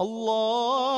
Allah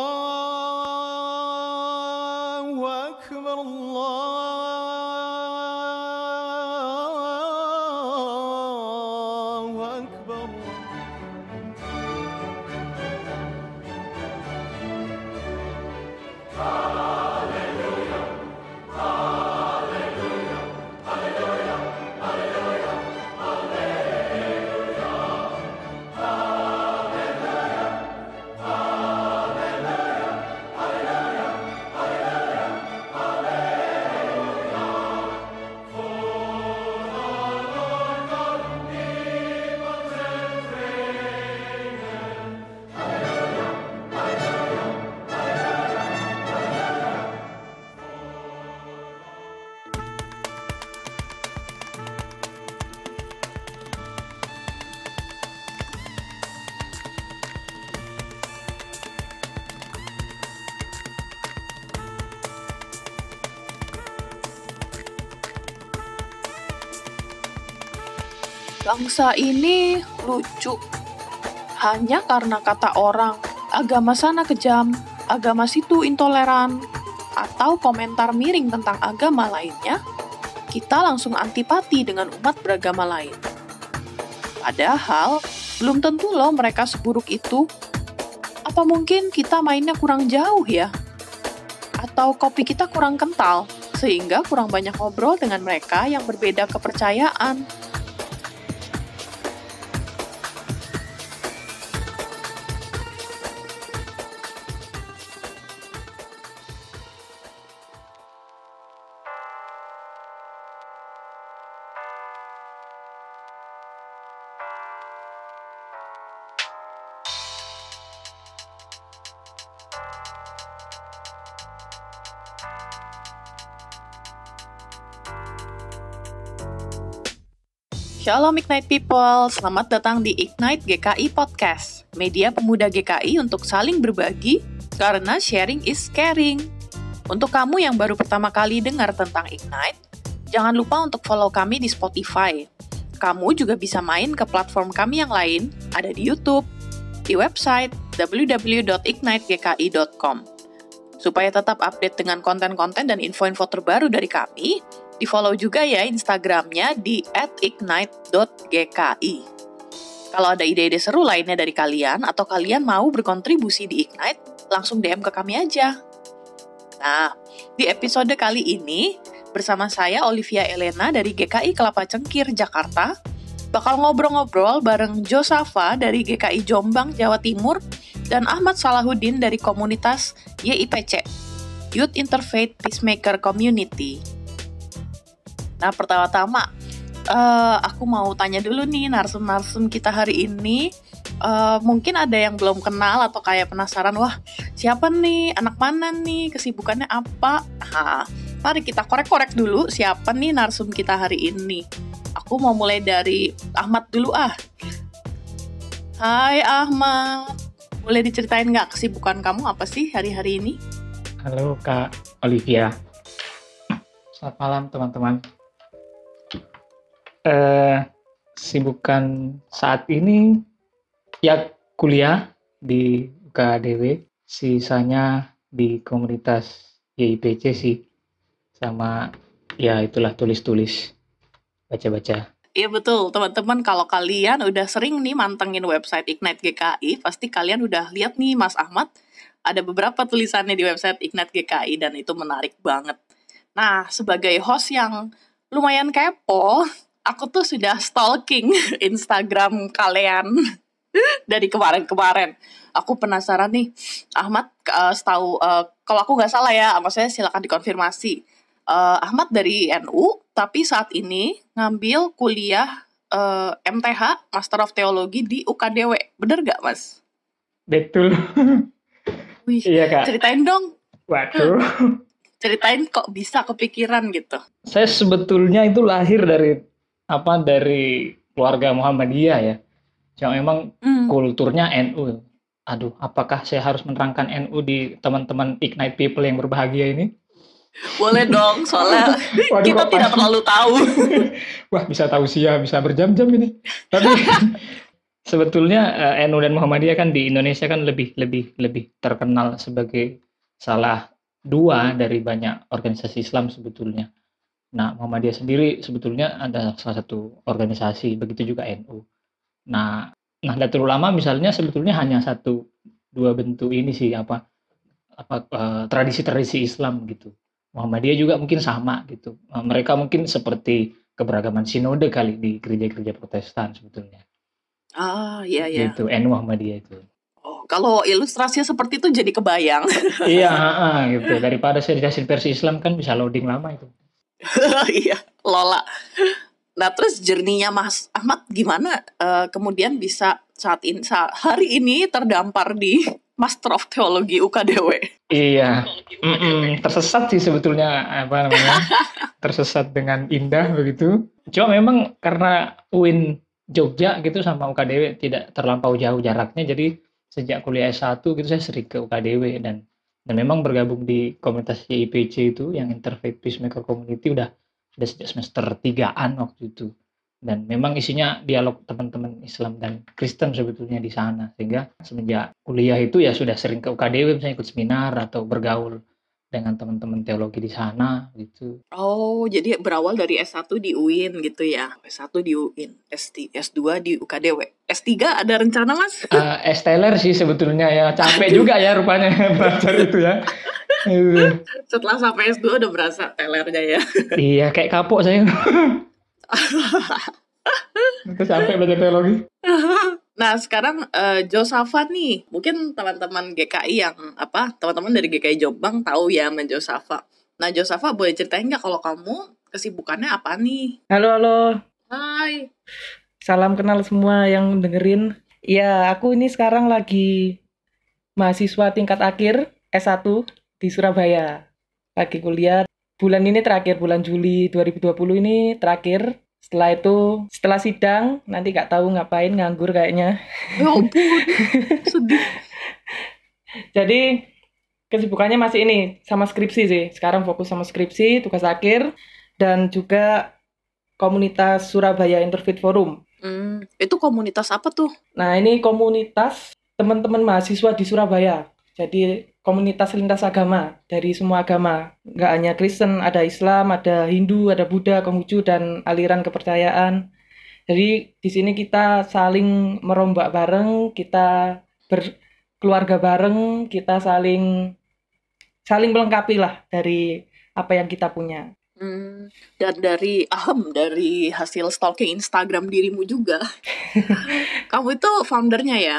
Bangsa ini lucu. Hanya karena kata orang, agama sana kejam, agama situ intoleran, atau komentar miring tentang agama lainnya, kita langsung antipati dengan umat beragama lain. Padahal, belum tentu loh mereka seburuk itu. Apa mungkin kita mainnya kurang jauh ya? Atau kopi kita kurang kental, sehingga kurang banyak ngobrol dengan mereka yang berbeda kepercayaan. Shalom Ignite People, selamat datang di Ignite GKI Podcast, media pemuda GKI untuk saling berbagi karena sharing is caring. Untuk kamu yang baru pertama kali dengar tentang Ignite, jangan lupa untuk follow kami di Spotify. Kamu juga bisa main ke platform kami yang lain, ada di YouTube, di website www.ignitegki.com. Supaya tetap update dengan konten-konten dan info-info terbaru dari kami, di follow juga ya Instagramnya di @ignite.gki. Kalau ada ide-ide seru lainnya dari kalian atau kalian mau berkontribusi di Ignite, langsung DM ke kami aja. Nah, di episode kali ini bersama saya Olivia Elena dari GKI Kelapa Cengkir Jakarta bakal ngobrol-ngobrol bareng Josafa dari GKI Jombang Jawa Timur dan Ahmad Salahuddin dari komunitas YIPC Youth Interfaith Peacemaker Community. Nah, pertama-tama eh, aku mau tanya dulu nih narsum-narsum kita hari ini. Eh, mungkin ada yang belum kenal atau kayak penasaran, wah siapa nih, anak mana nih, kesibukannya apa? Nah, mari kita korek-korek dulu siapa nih narsum kita hari ini. Aku mau mulai dari Ahmad dulu ah. Hai Ahmad, boleh diceritain nggak kesibukan kamu apa sih hari-hari ini? Halo Kak Olivia. Selamat malam teman-teman. Eh, sibukan saat ini ya kuliah di UKDW, sisanya di komunitas YIPC sih. Sama ya itulah tulis-tulis, baca-baca. Iya betul, teman-teman kalau kalian udah sering nih mantengin website Ignite GKI, pasti kalian udah lihat nih Mas Ahmad ada beberapa tulisannya di website Ignite GKI dan itu menarik banget. Nah, sebagai host yang lumayan kepo, aku tuh sudah stalking Instagram kalian dari kemarin-kemarin. Aku penasaran nih, Ahmad uh, setahu uh, kalau aku nggak salah ya, maksudnya silakan dikonfirmasi. Uh, Ahmad dari NU, tapi saat ini ngambil kuliah uh, MTH Master of Theology di UKDW, bener gak mas? Betul. Wih, iya Kak. ceritain dong, Waduh. ceritain kok bisa kepikiran gitu. Saya sebetulnya itu lahir dari apa dari keluarga Muhammadiyah ya. Yang memang Hmm. kulturnya NU. Aduh, apakah saya harus menerangkan NU di teman-teman Ignite People yang berbahagia ini? Boleh dong, soalnya Waduh, kita tidak terlalu tahu. Wah, bisa tahu sih ya, bisa berjam-jam ini. Tapi sebetulnya eh, NU dan Muhammadiyah kan di Indonesia kan lebih lebih lebih terkenal sebagai salah dua dari banyak organisasi Islam sebetulnya. Nah, Muhammadiyah sendiri sebetulnya ada salah satu organisasi, begitu juga NU. Nah, Nahdlatul Ulama misalnya sebetulnya hanya satu dua bentuk ini sih apa apa eh, tradisi-tradisi Islam gitu. Muhammadiyah juga mungkin sama gitu. Eh, mereka mungkin seperti keberagaman sinode kali di gereja-gereja Protestan sebetulnya. Ah, iya iya. Gitu, NU Muhammadiyah itu. Oh, kalau ilustrasinya seperti itu jadi kebayang. iya, gitu. Daripada saya dikasih versi Islam kan bisa loading lama itu. Iya, Lola. Nah, terus jerninya Mas Ahmad gimana eh, kemudian bisa saat ini saat hari ini terdampar di Master of Theology UKDW? Iya, Mm-mm, tersesat sih sebetulnya apa namanya, tersesat dengan indah begitu. Cuma memang karena UIN Jogja gitu sama UKDW tidak terlampau jauh jaraknya, jadi sejak kuliah S1 gitu saya sering ke UKDW dan dan memang bergabung di komunitas YIPC itu yang Interfaith Peacemaker Community udah sudah sejak semester 3-an waktu itu. Dan memang isinya dialog teman-teman Islam dan Kristen sebetulnya di sana. Sehingga semenjak kuliah itu ya sudah sering ke UKDW misalnya ikut seminar atau bergaul dengan teman-teman teologi di sana gitu. Oh, jadi berawal dari S1 di UIN gitu ya. S1 di UIN, S3, S2 di UKDW. S3 ada rencana, Mas? Eh, S. Taylor sih sebetulnya ya capek juga ya rupanya belajar itu ya. Iya. Setelah sampai S2 udah berasa telernya ya. Iya kayak kapok saya. Itu sampai belajar teologi. Nah, sekarang eh, Josafat nih, mungkin teman-teman GKI yang apa, teman-teman dari GKI Jombang tahu ya sama Josafat. Nah, Josafat boleh ceritain nggak kalau kamu kesibukannya apa nih? Halo, halo. Hai. Salam kenal semua yang dengerin. Ya, aku ini sekarang lagi mahasiswa tingkat akhir S1 di Surabaya. Lagi kuliah. Bulan ini terakhir, bulan Juli 2020 ini terakhir. Setelah itu, setelah sidang, nanti nggak tahu ngapain, nganggur kayaknya. Ya ampun, sedih. Jadi, kesibukannya masih ini, sama skripsi sih. Sekarang fokus sama skripsi, tugas akhir, dan juga komunitas Surabaya Interfaith Forum. Hmm, itu komunitas apa tuh? Nah, ini komunitas teman-teman mahasiswa di Surabaya. Jadi komunitas lintas agama dari semua agama. Nggak hanya Kristen, ada Islam, ada Hindu, ada Buddha, Konghucu, dan aliran kepercayaan. Jadi di sini kita saling merombak bareng, kita berkeluarga bareng, kita saling saling melengkapi lah dari apa yang kita punya. Hmm, dan dari ahem dari hasil stalking Instagram dirimu juga. Kamu itu foundernya ya?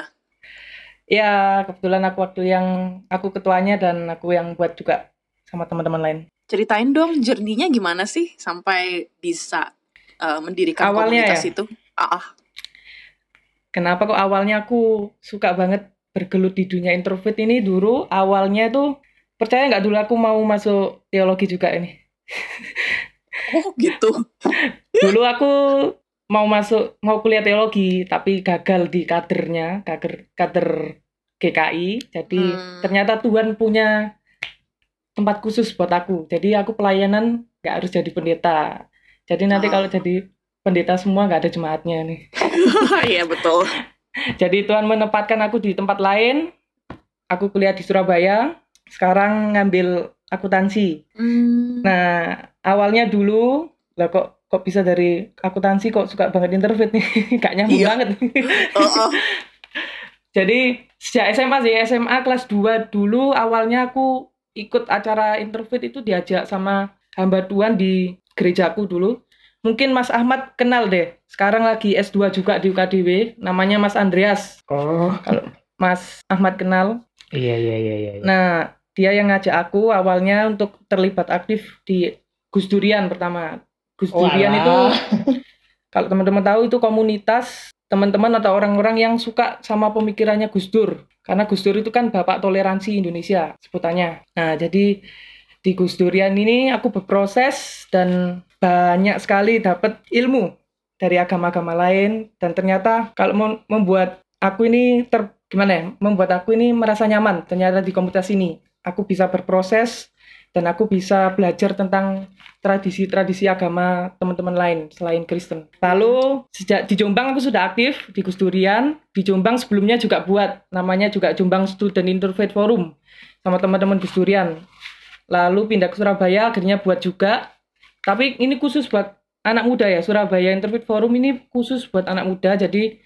Ya, kebetulan aku waktu yang aku ketuanya dan aku yang buat juga sama teman-teman lain. Ceritain dong jerninya gimana sih sampai bisa uh, mendirikan Awalnya komunitas ya? itu? Ah, ah. Kenapa kok awalnya aku suka banget bergelut di dunia introvert ini dulu awalnya tuh percaya nggak dulu aku mau masuk teologi juga ini. Oh gitu. Dulu aku mau masuk mau kuliah teologi tapi gagal di kadernya, kader kader GKI. Jadi Hmm. ternyata Tuhan punya tempat khusus buat aku. Jadi aku pelayanan nggak harus jadi pendeta. Jadi nanti Ah. kalau jadi pendeta semua nggak ada jemaatnya nih. Iya betul. Jadi Tuhan menempatkan aku di tempat lain. Aku kuliah di Surabaya. Sekarang ngambil akuntansi. Hmm. Nah, awalnya dulu lah kok kok bisa dari akuntansi kok suka banget interview nih. Gak nyambung Iya. banget. Oh, oh. Jadi sejak SMA sih, SMA kelas 2 dulu awalnya aku ikut acara interview itu diajak sama hamba Tuhan di gerejaku dulu. Mungkin Mas Ahmad kenal deh. Sekarang lagi S2 juga di UKDW, namanya Mas Andreas. Oh, Mas Ahmad kenal. iya iya iya iya. Nah, dia yang ngajak aku awalnya untuk terlibat aktif di Gus Durian pertama. Gus Durian Walah. itu kalau teman-teman tahu itu komunitas teman-teman atau orang-orang yang suka sama pemikirannya Gus Dur. Karena Gus Dur itu kan bapak toleransi Indonesia sebutannya. Nah, jadi di Gus Durian ini aku berproses dan banyak sekali dapat ilmu dari agama-agama lain dan ternyata kalau membuat aku ini ter gimana ya membuat aku ini merasa nyaman ternyata di komunitas ini aku bisa berproses dan aku bisa belajar tentang tradisi-tradisi agama teman-teman lain selain Kristen. Lalu sejak di Jombang aku sudah aktif di Gus. Di Jombang sebelumnya juga buat namanya juga Jombang Student Interfaith Forum sama teman-teman Gus Durian. Lalu pindah ke Surabaya akhirnya buat juga. Tapi ini khusus buat anak muda ya. Surabaya Interfaith Forum ini khusus buat anak muda. Jadi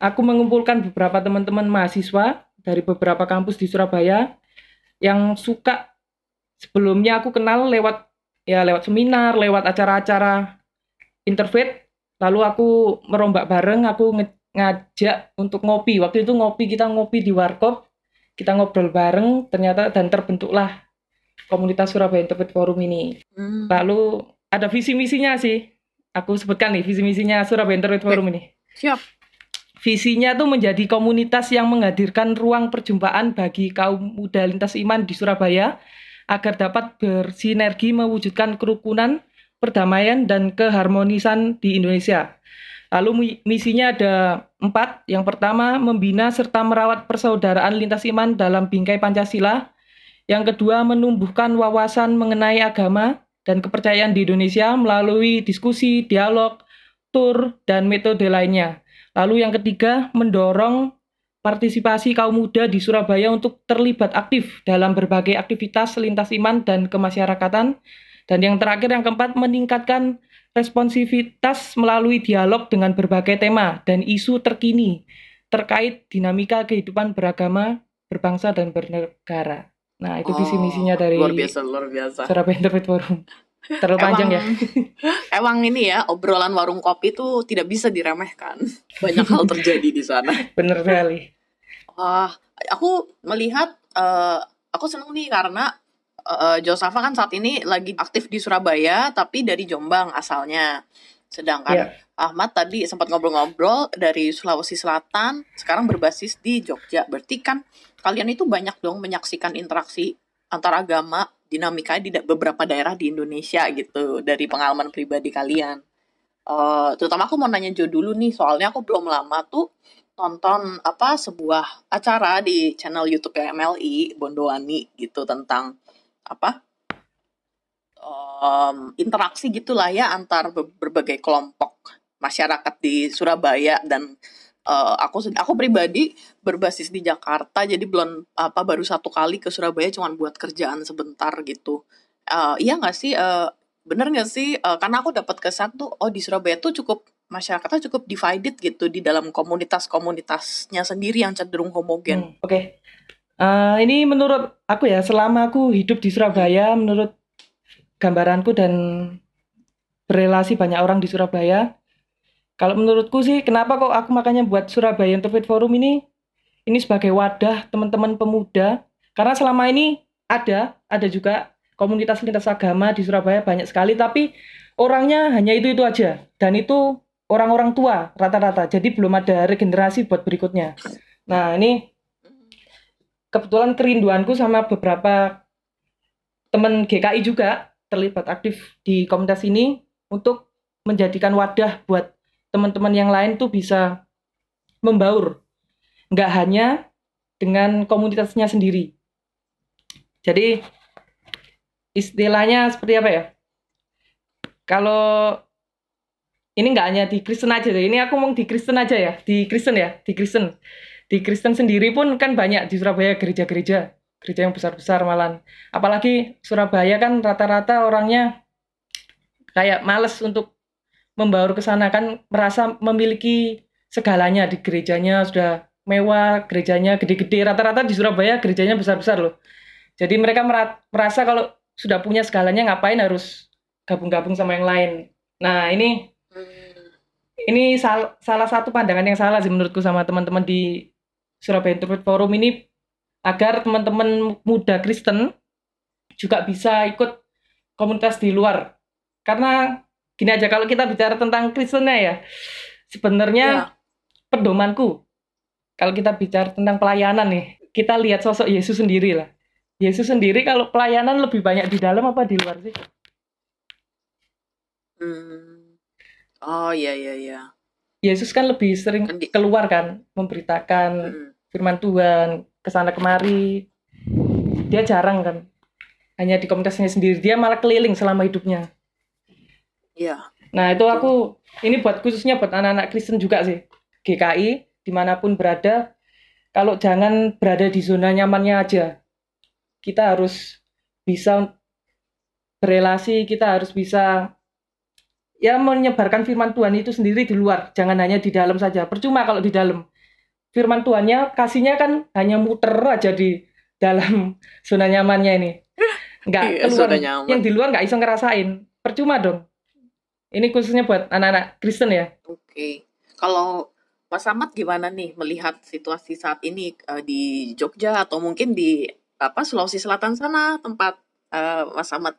aku mengumpulkan beberapa teman-teman mahasiswa dari beberapa kampus di Surabaya yang suka sebelumnya aku kenal lewat ya lewat seminar, lewat acara-acara interfaith. Lalu aku merombak bareng, aku ngajak untuk ngopi. Waktu itu ngopi kita ngopi di warkop, kita ngobrol bareng, ternyata dan terbentuklah komunitas Surabaya Interfaith Forum ini. Hmm. Lalu ada visi misinya sih. Aku sebutkan nih visi misinya Surabaya Interfaith Forum ini. Siap. Visinya tuh menjadi komunitas yang menghadirkan ruang perjumpaan bagi kaum muda lintas iman di Surabaya agar dapat bersinergi mewujudkan kerukunan, perdamaian, dan keharmonisan di Indonesia. Lalu mi- misinya ada empat. Yang pertama, membina serta merawat persaudaraan lintas iman dalam bingkai Pancasila. Yang kedua, menumbuhkan wawasan mengenai agama dan kepercayaan di Indonesia melalui diskusi, dialog, tur, dan metode lainnya. Lalu yang ketiga, mendorong partisipasi kaum muda di Surabaya untuk terlibat aktif dalam berbagai aktivitas lintas iman dan kemasyarakatan. Dan yang terakhir, yang keempat, meningkatkan responsivitas melalui dialog dengan berbagai tema dan isu terkini terkait dinamika kehidupan beragama, berbangsa, dan bernegara. Nah, itu visi misinya dari Oh, luar biasa, luar biasa. Surabaya Interfaith Forum. Terlalu panjang ya. Emang ini ya obrolan warung kopi itu tidak bisa diremehkan. Banyak hal terjadi di sana. Bener sekali. Wah, aku melihat eh, aku seneng nih karena eh, Josafa kan saat ini lagi aktif di Surabaya tapi dari Jombang asalnya. Sedangkan Iya. Ahmad tadi sempat ngobrol-ngobrol dari Sulawesi Selatan, sekarang berbasis di Jogja. Berarti kan kalian itu banyak dong menyaksikan interaksi antar agama, dinamika di beberapa daerah di Indonesia gitu dari pengalaman pribadi kalian. Eh, terutama aku mau nanya Jo dulu nih, soalnya aku belum lama tuh nonton apa sebuah acara di channel YouTube MLI Bondowani gitu tentang apa em, interaksi gitulah ya antar be- berbagai kelompok masyarakat di Surabaya dan eh, aku aku pribadi berbasis di Jakarta jadi belum apa baru satu kali ke Surabaya cuman buat kerjaan sebentar gitu Eh, iya nggak sih Eh, bener nggak sih Eh, karena aku dapat kesan tuh oh di Surabaya tuh cukup masyarakatnya cukup divided gitu di dalam komunitas-komunitasnya sendiri yang cenderung homogen. Hmm, Oke. Eh, ini menurut aku ya, selama aku hidup di Surabaya, menurut gambaranku dan berelasi banyak orang di Surabaya, kalau menurutku sih, kenapa kok aku makanya buat Surabaya Interfaith Forum ini, ini sebagai wadah teman-teman pemuda, karena selama ini ada, ada juga komunitas lintas agama di Surabaya banyak sekali, tapi orangnya hanya itu-itu aja, dan itu orang-orang tua rata-rata, jadi belum ada regenerasi buat berikutnya. Nah, ini kebetulan kerinduanku sama beberapa teman GKI juga terlibat aktif di komunitas ini untuk menjadikan wadah buat teman-teman yang lain tuh bisa membaur. Nggak hanya dengan komunitasnya sendiri. Jadi istilahnya seperti apa ya? Kalau ini nggak hanya di Kristen aja. Ini aku ngomong di Kristen aja ya, di Kristen ya, di Kristen di Kristen sendiri pun kan banyak di Surabaya gereja-gereja, gereja yang besar-besar malan. Apalagi Surabaya kan rata-rata orangnya kayak males untuk membaur ke sana kan merasa memiliki segalanya di gerejanya sudah mewah, gerejanya gede-gede. Rata-rata di Surabaya gerejanya besar-besar loh. Jadi mereka mera- merasa kalau sudah punya segalanya ngapain harus gabung-gabung sama yang lain. Nah, ini ini sal- salah satu pandangan yang salah sih menurutku sama teman-teman di Surabaya Interfaith Forum ini agar teman-teman muda Kristen juga bisa ikut komunitas di luar. Karena gini aja kalau kita bicara tentang Kristennya ya, sebenarnya Ya. pedomanku kalau kita bicara tentang pelayanan nih, kita lihat sosok Yesus sendiri lah. Yesus sendiri kalau pelayanan lebih banyak di dalam apa di luar sih? Hmm. Oh iya iya iya. Yesus kan lebih sering Kan keluar kan, memberitakan Hmm. firman Tuhan ke sana kemari dia jarang kan hanya di komunitasnya sendiri dia malah keliling selama hidupnya Iya. nah itu aku ini buat khususnya buat anak-anak Kristen juga sih. GKI di mana pun berada kalau jangan berada di zona nyamannya aja kita harus bisa berelasi kita harus bisa ya menyebarkan firman Tuhan itu sendiri di luar jangan hanya di dalam saja. Percuma kalau di dalam. Firman Tuhannya kasihnya kan hanya muter aja di dalam zona nyamannya ini. Nggak Iya, keluar. yang di luar nggak bisa ngerasain. Percuma dong ini khususnya buat anak-anak Kristen ya Oke. Kalau Mas Ahmad gimana nih melihat situasi saat ini eh, di Jogja atau mungkin di apa Sulawesi Selatan sana tempat eh, Mas Ahmad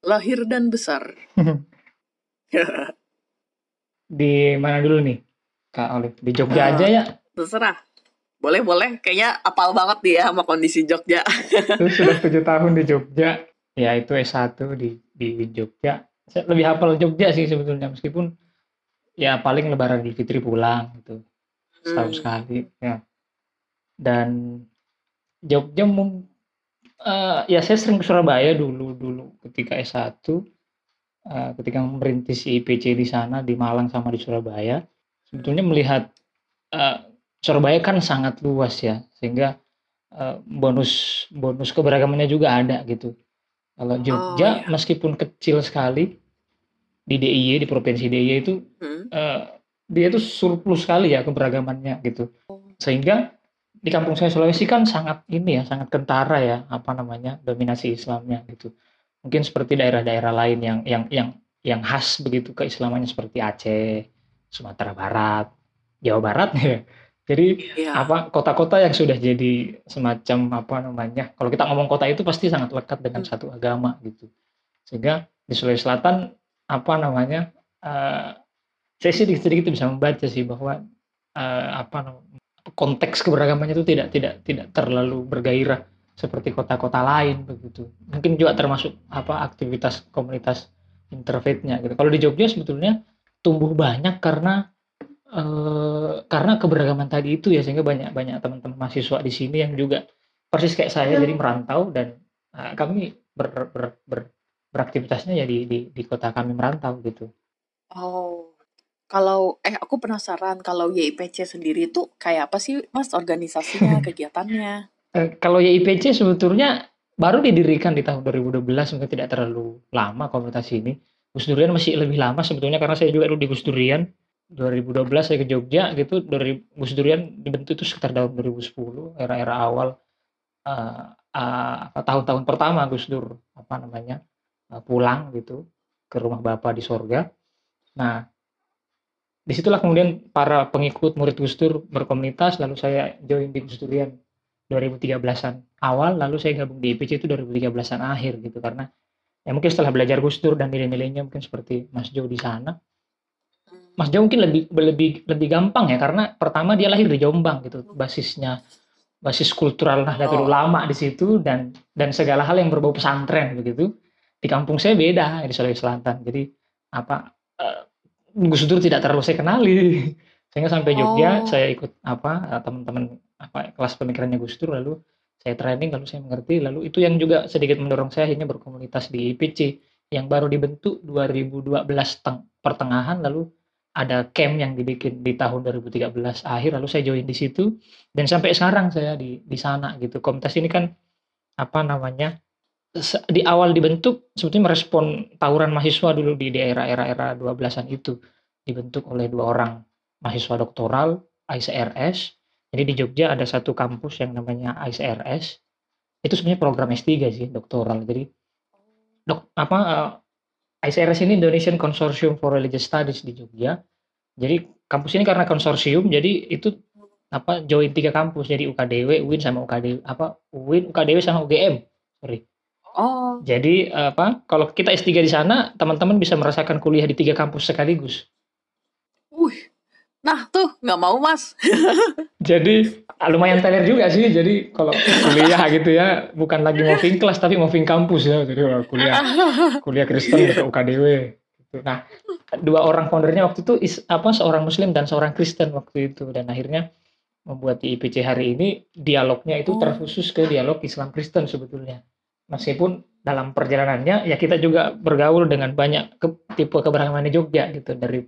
lahir dan besar? Di mana dulu nih, Kak Olive? Di Jogja Ah. aja ya. Terserah. Boleh, boleh. Kayaknya apal banget dia sama kondisi Jogja. Terus sudah tujuh tahun di Jogja. Ya itu S1 di di Jogja. Lebih hafal Jogja sih sebetulnya meskipun ya paling Lebaran di Fitri pulang gitu setahun Hmm. sekali ya. Dan Jogja mung- eh, ya saya sering ke Surabaya dulu dulu ketika S1 eh, ketika merintis IPC di sana di Malang sama di Surabaya sebetulnya melihat eh, Surabaya kan sangat luas ya sehingga eh, bonus bonus keberagamannya juga ada gitu kalau Jogja iya. meskipun kecil sekali di DIY di provinsi DIY itu Hmm. eh, dia itu surplus sekali ya keberagamannya gitu sehingga di kampung saya Sulawesi kan sangat ini ya sangat kentara ya apa namanya dominasi Islamnya gitu mungkin seperti daerah-daerah lain yang yang yang yang khas begitu keislamannya seperti Aceh Sumatera Barat Jawa Barat ya jadi Iya. apa kota-kota yang sudah jadi semacam apa namanya kalau kita ngomong kota itu pasti sangat lekat dengan Hmm. satu agama gitu sehingga di Sulawesi Selatan apa namanya eh, saya sih sedikit bisa membaca sih bahwa eh, apa nam- konteks keberagamannya itu tidak tidak tidak terlalu bergairah seperti kota-kota lain begitu. Mungkin juga termasuk apa aktivitas komunitas interfaithnya gitu. Kalau di Jogja sebetulnya tumbuh banyak karena eh, karena keberagaman tadi itu ya sehingga banyak banyak teman-teman mahasiswa di sini yang juga persis kayak saya jadi merantau dan eh, kami ber, ber, ber- beraktivitasnya ya di, di di kota kami merantau gitu. Oh, kalau eh aku penasaran kalau YIPC sendiri itu kayak apa sih Mas organisasinya, kegiatannya? Eh, kalau YIPC sebetulnya baru didirikan di tahun 2012 mungkin tidak terlalu lama komunitas ini. Gus Durian masih lebih lama sebetulnya karena saya juga dulu di Gus Durian 2012 saya ke Jogja gitu dari Gus Durian dibentuk itu sekitar tahun 2010 era-era awal eh, apa tahun-tahun pertama Gus Dur apa namanya pulang gitu ke rumah Bapak di sorga. Nah di situlah kemudian para pengikut murid Gus Dur berkomunitas lalu saya join di Gus Durian 2013-an awal lalu saya gabung di IPC itu 2013-an akhir gitu karena ya mungkin setelah belajar Gus Dur dan nilai-nilainya mungkin seperti Mas Jo di sana Mas Jo mungkin lebih lebih lebih gampang ya karena pertama dia lahir di Jombang gitu basisnya basis kultural Nahdlatul Oh. Ulama di situ dan dan segala hal yang berbau pesantren begitu di kampung saya beda di Sulawesi Selatan. Jadi apa eh, Gus Dur tidak terlalu saya kenali. Sehingga sampai Jogja Oh. saya ikut apa eh, teman-teman apa kelas pemikirannya Gus Dur lalu saya training lalu saya mengerti. Lalu itu yang juga sedikit mendorong saya akhirnya berkomunitas di IPC yang baru dibentuk 2012 teng- pertengahan lalu ada camp yang dibikin di tahun 2013 akhir lalu saya join di situ. Dan sampai sekarang saya di di sana gitu. Komunitas ini kan apa namanya di awal dibentuk sebetulnya merespon tawuran mahasiswa dulu di daerah era-era 12-an itu. Dibentuk oleh dua orang mahasiswa doktoral ICRS jadi di Jogja ada satu kampus yang namanya ICRS itu sebenarnya program S3 sih doktoral. Jadi dok apa eh, ICRS ini Indonesian Consortium for Religious Studies di Jogja. Jadi kampus ini karena konsorsium jadi itu apa join tiga kampus. Jadi UKDW, UIN sama UKDW apa UIN, UKDW sama UGM sorry Oh, jadi apa kalau kita S3 di sana teman-teman bisa merasakan kuliah di tiga kampus sekaligus wih. Nah, tuh nggak mau Mas. jadi lumayan teler juga sih jadi kalau kuliah gitu ya bukan lagi moving kelas tapi moving kampus ya jadi kalau kuliah kuliah Kristen ke UKDW gitu. nah dua orang foundernya waktu itu is, apa seorang Muslim dan seorang Kristen waktu itu dan akhirnya membuat di IPC hari ini dialognya itu Oh. terkhusus ke dialog Islam Kristen sebetulnya meskipun dalam perjalanannya ya kita juga bergaul dengan banyak ke, tipe keberagaman di Jogja gitu dari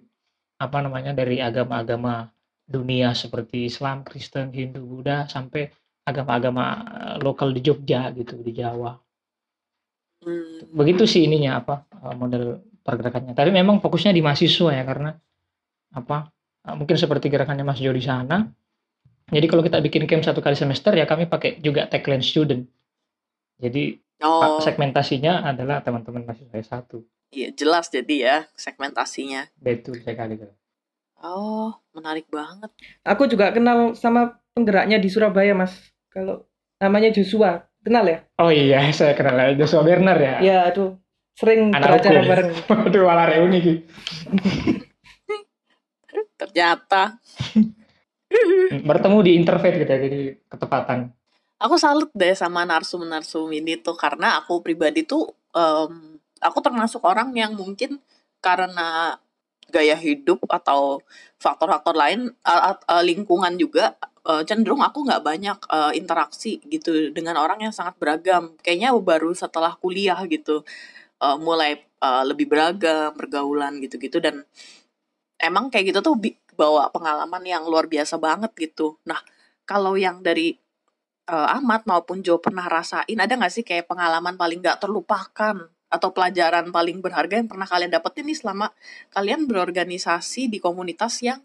apa namanya dari agama-agama dunia seperti Islam, Kristen, Hindu, Buddha sampai agama-agama eh, lokal di Jogja gitu di Jawa. Hmm. Begitu sih ininya apa eh, model pergerakannya. Tapi memang fokusnya di mahasiswa ya karena apa eh, mungkin seperti gerakannya Mas Jo di sana. Jadi kalau kita bikin camp satu kali semester ya kami pakai juga tagline student. Jadi Oh, segmentasinya adalah teman-teman mahasiswa S1. iya jelas jadi ya segmentasinya. Betul sekali. Oh, menarik banget. Aku juga kenal sama penggeraknya di Surabaya, Mas. Kalau namanya Joshua, kenal ya? Oh iya, saya kenal Joshua Berner ya. Ya, aduh, sering Anak beracara bareng. Waduh, malah reuni Ki. Ternyata Bertemu di interfaith gitu ya, jadi ketepatan. Aku salut deh sama narsum-narsum ini tuh karena aku pribadi tuh em, aku termasuk orang yang mungkin karena gaya hidup atau faktor-faktor lain lingkungan juga eh, cenderung aku nggak banyak eh, interaksi gitu dengan orang yang sangat beragam. Kayaknya baru setelah kuliah gitu eh, mulai lebih beragam pergaulan gitu-gitu dan emang kayak gitu tuh bawa pengalaman yang luar biasa banget gitu. Nah kalau yang dari eh, Ahmad maupun Jo pernah rasain ada nggak sih kayak pengalaman paling nggak terlupakan atau pelajaran paling berharga yang pernah kalian dapetin nih selama kalian berorganisasi di komunitas yang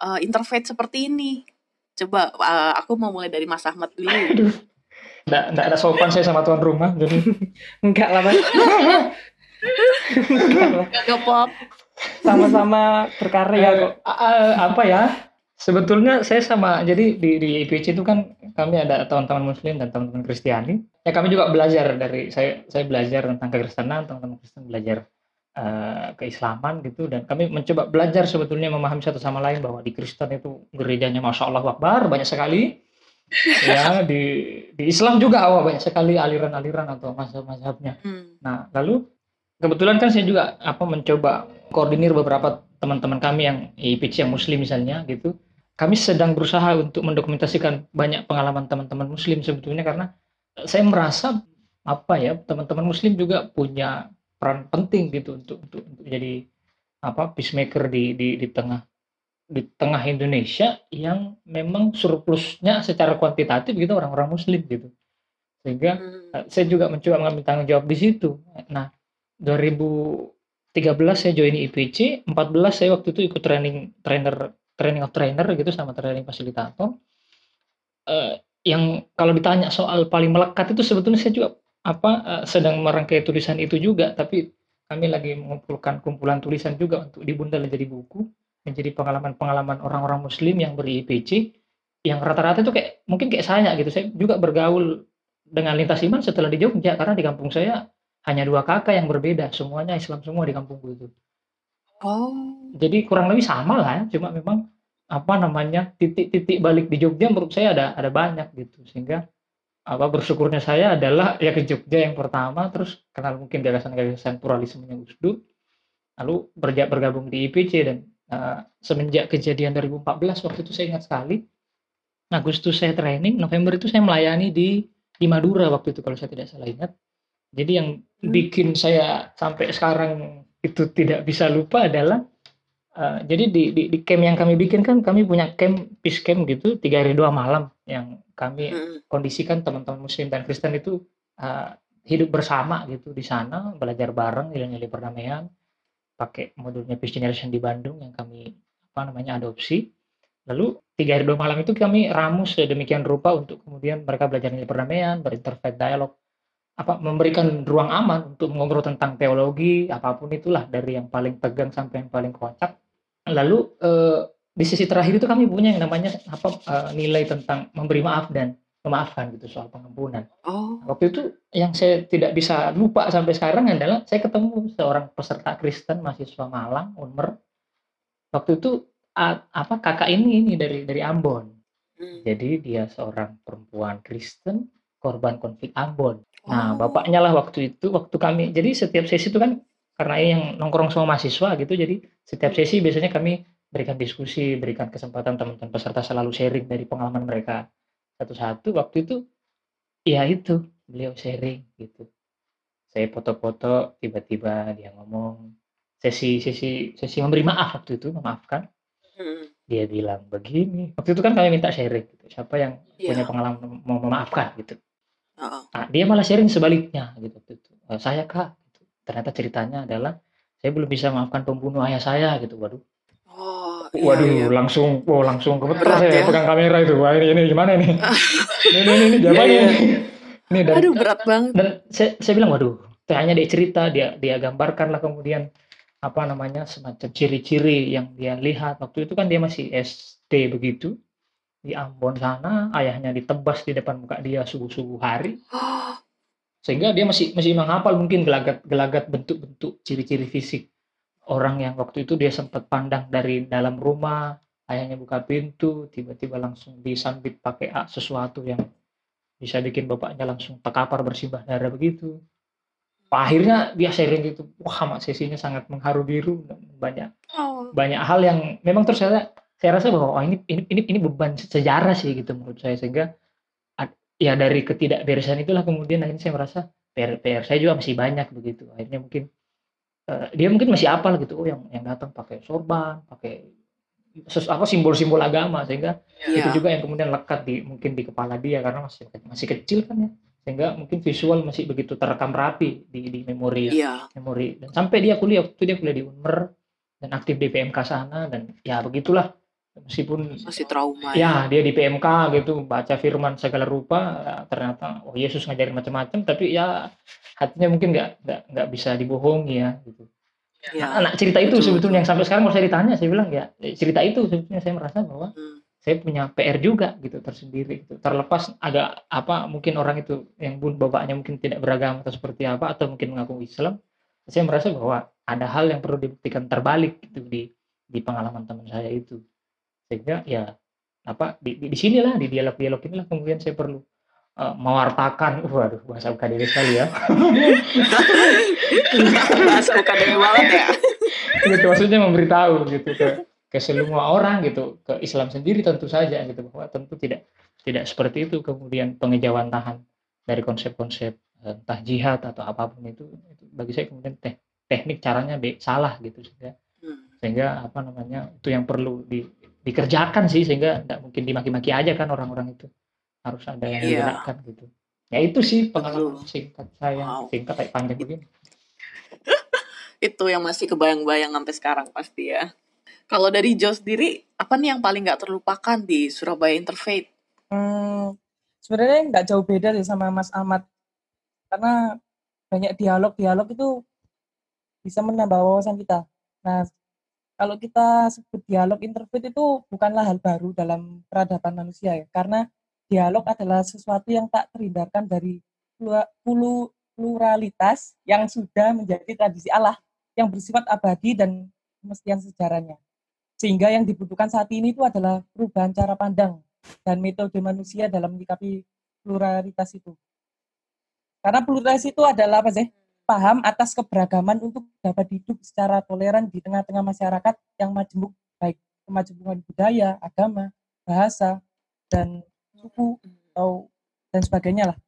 eh, interfaith seperti ini coba eh, aku mau mulai dari Mas Ahmad dulu Aduh. Nggak, nggak ada sopan saya sama tuan rumah, jadi Enggak lah, Mas. Enggak pop Sama-sama berkarya kok. Apa ya? Sebetulnya saya sama, jadi di, di IPC itu kan kami ada teman-teman Muslim dan teman-teman Kristiani. Ya kami juga belajar dari saya saya belajar tentang kekristenan, teman-teman Kristen belajar eh, keislaman gitu dan kami mencoba belajar sebetulnya memahami satu sama lain bahwa di Kristen itu gerejanya masya Allah Akbar banyak sekali ya di di Islam juga awal banyak sekali aliran-aliran atau mazhab-mazhabnya Hmm. Nah, lalu kebetulan kan saya juga apa mencoba koordinir beberapa teman-teman kami yang IPC yang muslim misalnya gitu. Kami sedang berusaha untuk mendokumentasikan banyak pengalaman teman-teman muslim sebetulnya karena eh, saya merasa apa ya, teman-teman muslim juga punya peran penting gitu untuk untuk, untuk jadi apa peacemaker di di di tengah di tengah Indonesia yang memang surplusnya secara kuantitatif gitu orang-orang muslim gitu. Sehingga Hmm. Uh, saya juga mencoba mengambil tanggung jawab di situ. Nah, 2013 saya join IPC, 14 saya waktu itu ikut training trainer training of trainer gitu sama training fasilitator. Eh, yang kalau ditanya soal paling melekat itu sebetulnya saya juga apa eh, sedang merangkai tulisan itu juga, tapi kami lagi mengumpulkan kumpulan tulisan juga untuk dibundel jadi buku menjadi pengalaman-pengalaman orang-orang muslim yang beri IPC yang rata-rata itu kayak mungkin kayak saya gitu. Saya juga bergaul dengan lintas iman setelah di Jogja karena di kampung saya hanya dua kakak yang berbeda semuanya Islam semua di kampungku itu Oh. jadi kurang lebih sama lah ya cuma memang apa namanya titik-titik balik di Jogja menurut saya ada ada banyak gitu sehingga apa bersyukurnya saya adalah ya ke Jogja yang pertama terus kenal mungkin gagasan-gagasan pluralismenya Gus Dur lalu berja- bergabung di IPC dan eh, semenjak kejadian 2014 waktu itu saya ingat sekali Agustus saya training November itu saya melayani di di Madura waktu itu kalau saya tidak salah ingat jadi yang Hmm. bikin saya sampai sekarang itu tidak bisa lupa adalah eh, jadi di, di di camp yang kami bikin kan kami punya camp peace camp gitu tiga hari dua malam yang kami Hmm. kondisikan teman-teman muslim dan Kristen itu uh, hidup bersama gitu di sana belajar bareng nilai-nilai perdamaian pakai modulnya Peace Generation di Bandung yang kami apa namanya adopsi lalu tiga hari dua malam itu kami ramus sedemikian rupa untuk kemudian mereka belajar nilai perdamaian berinterfaith dialog apa memberikan ruang aman untuk mengobrol tentang teologi apa pun itulah dari yang paling tegang sampai yang paling kocak lalu eh, di sisi terakhir itu kami punya yang namanya apa eh, nilai tentang memberi maaf dan memaafkan gitu soal pengampunan. Oh. Waktu itu yang saya tidak bisa lupa sampai sekarang adalah saya ketemu seorang peserta Kristen mahasiswa Malang Unmer. Waktu itu a- apa kakak ini ini dari dari Ambon. Hmm. Jadi dia seorang perempuan Kristen korban konflik Ambon. Nah, Oh. bapaknya lah waktu itu waktu kami jadi setiap sesi itu kan karena ini yang nongkrong sama mahasiswa gitu jadi setiap sesi biasanya kami berikan diskusi, berikan kesempatan teman-teman peserta selalu sharing dari pengalaman mereka satu-satu. Waktu itu ya itu beliau sharing gitu saya foto-foto tiba-tiba dia ngomong sesi sesi sesi memberi maaf waktu itu memaafkan Mm. dia bilang begini waktu itu kan kami minta sharing gitu siapa yang Iya. punya pengalaman mau memaafkan gitu Nah, dia malah sharing sebaliknya gitu waktu itu "Eh, saya kak gitu. ternyata ceritanya adalah saya belum bisa memaafkan pembunuh ayah saya gitu waduh Oh, iya, waduh iya. langsung oh langsung kebetulan saya ya. pegang kamera itu wah ini ini gimana ini ini ini, ini Iya, jawabannya iya. ini ini dan Aduh berat banget. dan saya, saya bilang waduh hanya dia cerita dia dia gambarkan lah kemudian apa namanya semacam ciri-ciri yang dia lihat waktu itu kan dia masih SD begitu di Ambon sana ayahnya ditebas di depan muka dia subuh-subuh hari sehingga dia masih masih menghafal mungkin gelagat-gelagat bentuk-bentuk ciri-ciri fisik orang yang waktu itu dia sempat pandang dari dalam rumah ayahnya buka pintu tiba-tiba langsung disambit pakai sesuatu yang bisa bikin bapaknya langsung terkapar bersimbah darah begitu akhirnya dia sharing gitu wah mak sesinya sangat mengharu biru banyak oh. banyak hal yang memang terus saya saya rasa bahwa oh, ini ini ini ini beban sejarah sih gitu menurut saya sehingga ya dari ketidakberesan itulah kemudian akhirnya saya merasa PR, PR saya juga masih banyak begitu. Akhirnya mungkin eh, dia mungkin masih apal gitu oh yang yang datang pakai sorban pakai ses- apa simbol-simbol agama sehingga Iya. itu juga yang kemudian lekat di mungkin di kepala dia karena masih masih kecil kan ya. Sehingga mungkin visual masih begitu terekam rapi di di memori Iya. memori. Dan sampai dia kuliah waktu dia kuliah di Unmer dan aktif di PMK sana dan ya begitulah meskipun Masih trauma. ya dia di PMK gitu baca firman segala rupa ya, ternyata oh Yesus ngajarin macam-macam tapi ya hatinya mungkin nggak nggak nggak bisa dibohongi ya gitu Iya. nah cerita itu betul, sebetulnya yang sampai sekarang kalau saya ditanya saya bilang ya cerita itu sebetulnya saya merasa bahwa Hmm. saya punya PR juga gitu tersendiri gitu. terlepas agak apa mungkin orang itu yang pun bapaknya mungkin tidak beragama atau seperti apa atau mungkin mengaku Islam saya merasa bahwa ada hal yang perlu dibuktikan terbalik gitu di di pengalaman teman saya itu sehingga ya apa di, di, di sinilah di dialog-dialog inilah kemudian saya perlu eh, mewartakan waduh bahasa UKDW sekali ya Bahasa UKDW banget ya. gitu maksudnya memberitahu gitu ke ke semua orang gitu ke Islam sendiri tentu saja gitu bahwa tentu tidak tidak seperti itu kemudian pengejawantahan dari konsep-konsep eh, entah jihad atau apa pun itu, itu bagi saya kemudian teh, teknik caranya be, salah gitu sehingga Hmm. sehingga apa namanya itu yang perlu di, dikerjakan sih sehingga tidak mungkin dimaki-maki aja kan orang-orang itu harus ada yang Iya. digerakkan gitu ya itu sih pengalaman singkat saya Wow. singkat kayak panjang begini Itu yang masih kebayang-bayang sampai sekarang pasti ya. Kalau dari Jo sendiri, apa nih yang paling nggak terlupakan di Surabaya Interfaith? Hmm, sebenarnya nggak jauh beda deh sama Mas Ahmad karena banyak dialog-dialog itu bisa menambah wawasan kita. Nah, kalau kita sebut dialog interfaith itu bukanlah hal baru dalam peradaban manusia ya, karena dialog adalah sesuatu yang tak terhindarkan dari pluralitas yang sudah menjadi tradisi Allah yang bersifat abadi dan kemestian sejarahnya. Sehingga yang dibutuhkan saat ini itu adalah perubahan cara pandang dan metode manusia dalam menyikapi pluralitas itu. Karena pluralitas itu adalah apa sih? Paham atas keberagaman untuk dapat hidup secara toleran di tengah-tengah masyarakat yang majemuk, baik kemajemukan budaya, agama, bahasa, dan suku atau dan sebagainya lah.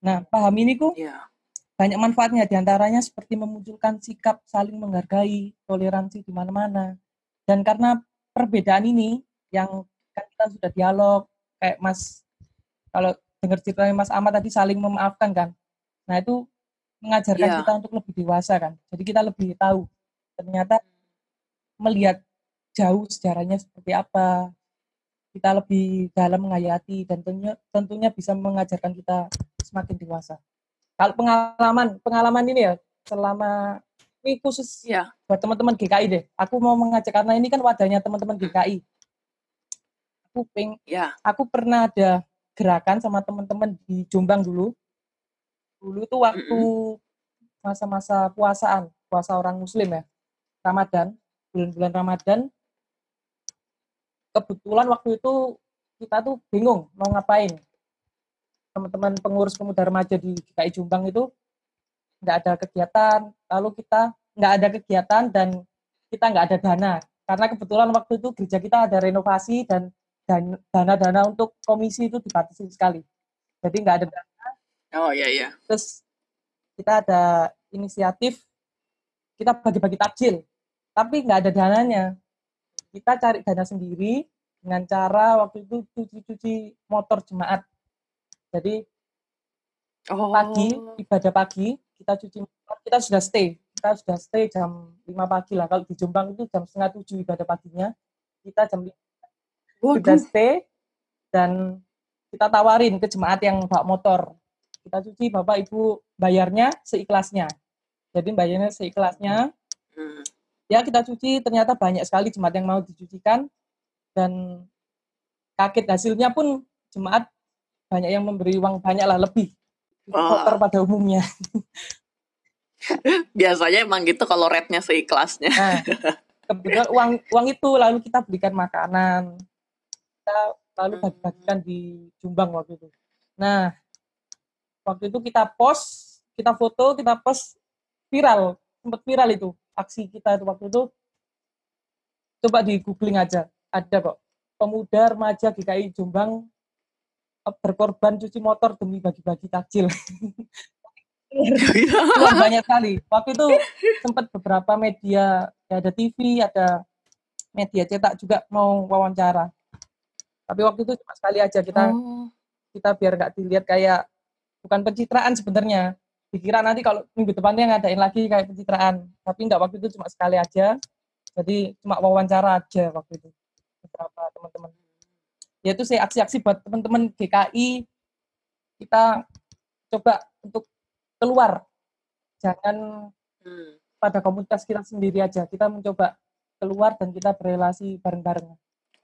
Nah, paham ini kok Iya. banyak manfaatnya di antaranya seperti memunculkan sikap saling menghargai, toleransi di mana-mana. Dan karena perbedaan ini yang kan kita sudah dialog kayak Mas kalau dengar ceritanya Mas Ahmad tadi saling memaafkan kan. Nah, itu mengajarkan Iya. kita untuk lebih dewasa kan. Jadi kita lebih tahu ternyata melihat jauh sejarahnya seperti apa. Kita lebih dalam menghayati dan tentunya tentunya bisa mengajarkan kita semakin dewasa. Kalau pengalaman pengalaman ini ya selama ini khusus Iya. buat teman-teman GKI deh. Aku mau mengajak karena ini kan wadahnya teman-teman GKI. Aku peng, Iya. aku pernah ada gerakan sama teman-teman di Jombang dulu. Dulu itu waktu masa-masa puasaan, puasa orang Muslim ya, Ramadan, bulan-bulan Ramadan. Kebetulan waktu itu kita tuh bingung mau ngapain. Teman-teman pengurus pemuda remaja di GKI Jombang itu nggak ada kegiatan, lalu kita nggak ada kegiatan dan kita nggak ada dana. Karena kebetulan waktu itu gereja kita ada renovasi dan dan dana-dana untuk komisi itu dibatasi sekali. Jadi nggak ada dana Oh iya iya. Terus kita ada inisiatif kita bagi-bagi takjil, tapi nggak ada dananya. Kita cari dana sendiri dengan cara waktu itu cuci-cuci motor jemaat. Jadi Oh. pagi ibadah pagi kita cuci motor, kita sudah stay kita sudah stay jam 5 pagi lah kalau di Jombang itu jam setengah tujuh ibadah paginya kita jam 5 sudah Waduh. stay dan kita tawarin ke jemaat yang bawa motor kita cuci bapak ibu bayarnya seikhlasnya jadi bayarnya seikhlasnya Hmm. ya kita cuci ternyata banyak sekali jemaat yang mau dicucikan dan kaget hasilnya pun jemaat banyak yang memberi uang banyak lah lebih Wah. motor pada umumnya Biasanya emang gitu kalau rate-nya seikhlasnya. Nah, kebetulan uang uang itu lalu kita belikan makanan. Kita lalu bagi-bagikan di Jombang waktu itu. Nah, waktu itu kita post, kita foto, kita post viral, sempat viral itu aksi kita itu waktu itu. Coba di googling aja, ada kok. Pemuda remaja GKI Jombang eh, berkorban cuci motor demi bagi-bagi takjil. Banyak sekali. Waktu itu sempat beberapa media, ya ada TV, ada media cetak juga mau wawancara. Tapi waktu itu cuma sekali aja kita Oh. kita biar nggak dilihat kayak bukan pencitraan sebenarnya. Dikira nanti kalau minggu depannya ngadain lagi kayak pencitraan. Tapi enggak waktu itu cuma sekali aja. Jadi cuma wawancara aja waktu itu beberapa teman-teman. Yaitu saya aksi-aksi buat teman-teman GKI kita coba untuk keluar. Jangan Hmm. pada komunitas kita sendiri aja. Kita mencoba keluar dan kita berrelasi bareng-bareng.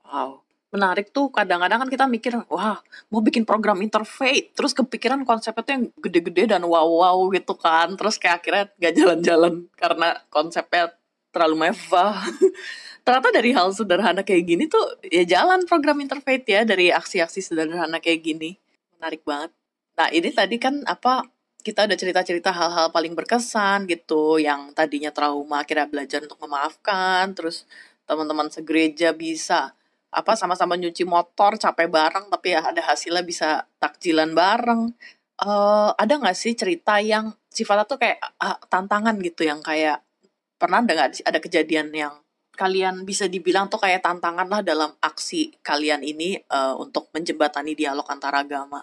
Wow. Menarik tuh kadang-kadang kan kita mikir, wah mau bikin program interfaith, terus kepikiran konsepnya tuh yang gede-gede dan wow-wow gitu kan, terus kayak akhirnya gak jalan-jalan karena konsepnya terlalu mewah. Ternyata dari hal sederhana kayak gini tuh ya jalan program interfaith ya dari aksi-aksi sederhana kayak gini. Menarik banget. Nah ini tadi kan apa kita udah cerita-cerita hal-hal paling berkesan gitu yang tadinya trauma akhirnya belajar untuk memaafkan terus teman-teman segereja bisa apa sama-sama nyuci motor capek bareng tapi ya ada hasilnya bisa takjilan bareng. Eh ada nggak sih cerita yang sifatnya tuh kayak ah, tantangan gitu yang kayak pernah ada nggak ada kejadian yang kalian bisa dibilang tuh kayak tantangan lah dalam aksi kalian ini eh, untuk menjembatani dialog antara agama?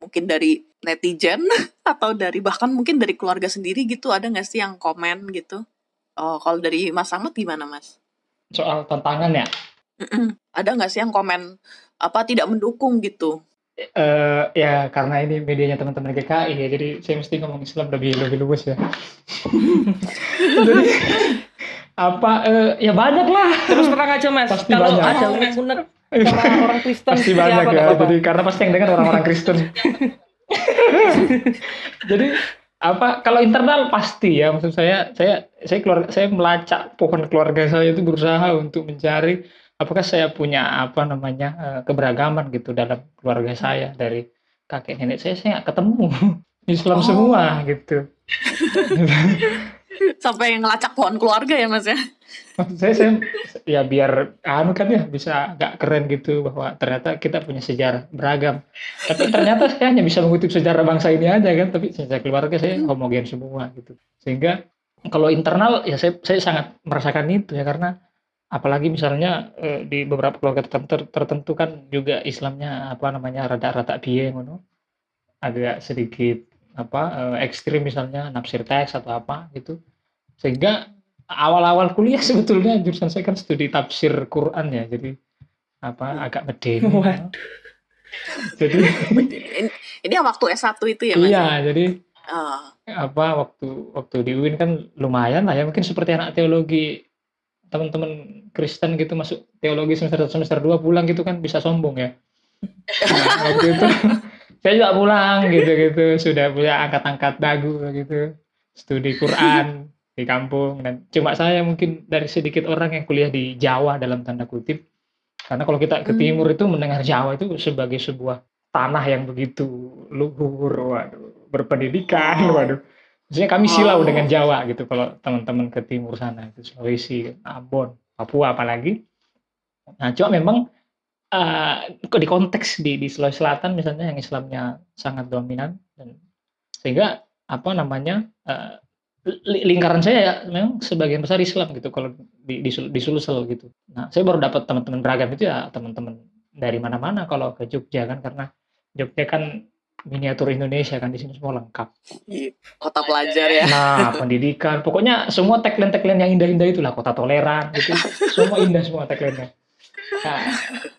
Mungkin dari netizen atau dari bahkan mungkin dari keluarga sendiri gitu ada nggak sih yang komen gitu? Oh kalau dari Mas Ahmad gimana Mas? Soal tantangan ya. Mm-mm. Ada nggak sih yang komen apa tidak mendukung gitu? Eh ya karena ini medianya teman-teman GKI ya, jadi saya mesti ngomong Islam lebih lebih luwes ya. jadi apa eh, ya banyak lah. Terus terang aja mas, Pasti kalau banyak. ada unek-unek sama orang Kristen Pasti banyak apa, ya. apa-apa. Jadi karena pasti yang dengar orang-orang Kristen. jadi apa kalau internal pasti ya maksud saya saya saya keluar saya melacak pohon keluarga saya itu berusaha untuk mencari apakah saya punya apa namanya eh, keberagaman gitu dalam keluarga saya dari kakek nenek saya saya nggak ketemu Islam Oh. semua gitu Sampai ngelacak pohon keluarga ya Mas ya? Maksud saya, saya ya biar anu kan ya bisa agak keren gitu bahwa ternyata kita punya sejarah beragam. Tapi ternyata saya hanya bisa mengutip sejarah bangsa ini aja kan, tapi sejarah keluarga saya homogen semua gitu. Sehingga kalau internal ya saya saya sangat merasakan itu ya karena apalagi misalnya eh, di beberapa keluarga tertentu, tertentu kan juga Islamnya apa namanya rada-rada biye ngono. Agak sedikit apa eh, ekstrim misalnya nafsir teks atau apa gitu. Sehingga awal-awal kuliah sebetulnya jurusan saya kan studi tafsir Quran ya jadi apa agak medeni Waduh. jadi Ini, ini yang waktu S1 itu ya Mas? iya jadi Ah, apa waktu waktu di UIN kan lumayan lah ya mungkin seperti anak teologi teman-teman Kristen gitu masuk teologi semester semester 2 pulang gitu kan bisa sombong ya. Nah, waktu itu saya juga pulang gitu gitu. Sudah punya angkat-angkat dagu gitu. Studi Quran di kampung. Dan cuma saya mungkin dari sedikit orang yang kuliah di Jawa dalam tanda kutip. Karena kalau kita ke Hmm. timur itu mendengar Jawa itu sebagai sebuah tanah yang begitu luhur waduh berpendidikan Oh. waduh Maksudnya kami silau Oh. dengan Jawa gitu kalau teman-teman ke timur sana itu Sulawesi, Ambon, Papua apalagi. Nah, cuma memang kok di konteks di di Sulawesi Selatan misalnya yang Islamnya sangat dominan dan sehingga apa namanya li- lingkaran saya ya memang sebagian besar Islam gitu kalau di, di, di Sulsel gitu. Nah saya baru dapat teman-teman beragam itu ya teman-teman dari mana-mana kalau ke Jogja kan karena Jogja kan miniatur Indonesia kan di sini semua lengkap. Iya, Kota pelajar ya. Nah, pendidikan, pokoknya semua tagline-tagline yang indah-indah itulah kota toleran gitu. Semua indah semua tagline-nya. Nah,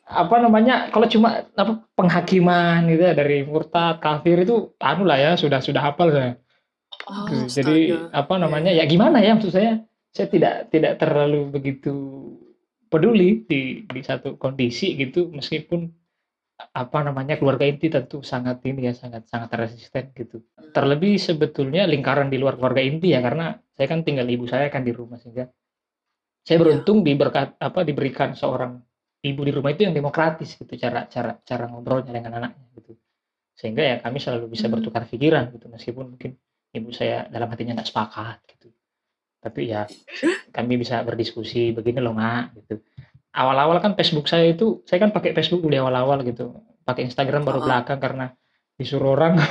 apa namanya? Kalau cuma apa penghakiman gitu ya dari murtad, kafir itu anu lah ya, sudah sudah hafal saya. Oh, Gitu. Jadi astaga. apa namanya? Ya gimana ya maksud saya? Saya tidak tidak terlalu begitu peduli di di satu kondisi gitu meskipun apa namanya keluarga inti tentu sangat ini ya sangat sangat resisten gitu. Terlebih sebetulnya lingkaran di luar keluarga inti ya karena saya kan tinggal ibu saya kan di rumah sehingga saya beruntung diberkat apa diberikan seorang ibu di rumah itu yang demokratis gitu cara cara cara ngobrolnya dengan anaknya gitu. Sehingga ya kami selalu bisa Hmm. bertukar pikiran gitu meskipun mungkin ibu saya dalam hatinya tidak sepakat gitu. Tapi ya kami bisa berdiskusi begini loh mak gitu awal-awal kan Facebook saya itu saya kan pakai Facebook di awal-awal gitu pakai Instagram baru Oh. belakang karena disuruh orang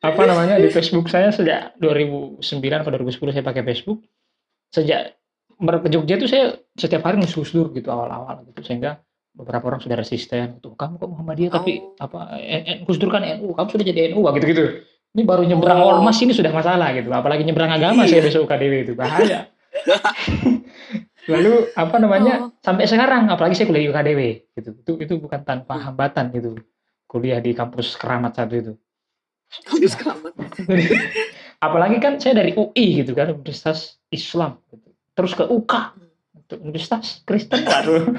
apa namanya di Facebook saya sejak 2009 atau 2010 saya pakai Facebook sejak ke Jogja itu saya setiap hari ngesus-dur gitu awal-awal gitu sehingga beberapa orang sudah resisten tuh kamu kok Muhammadiyah tapi Oh. apa N- N- Gus Dur kan NU kamu sudah jadi NU gitu gitu ini baru nyebrang Oh. ormas ini sudah masalah gitu apalagi nyebrang agama saya Iya. besok UKDW itu bahaya lalu apa namanya Oh. sampai sekarang apalagi saya kuliah di UKDW gitu. Itu itu bukan tanpa hambatan gitu kuliah di kampus keramat satu itu. Banget. Jadi, apalagi kan saya dari UI gitu kan Universitas Islam gitu. terus ke UK gitu, Universitas Kristen. Waduh.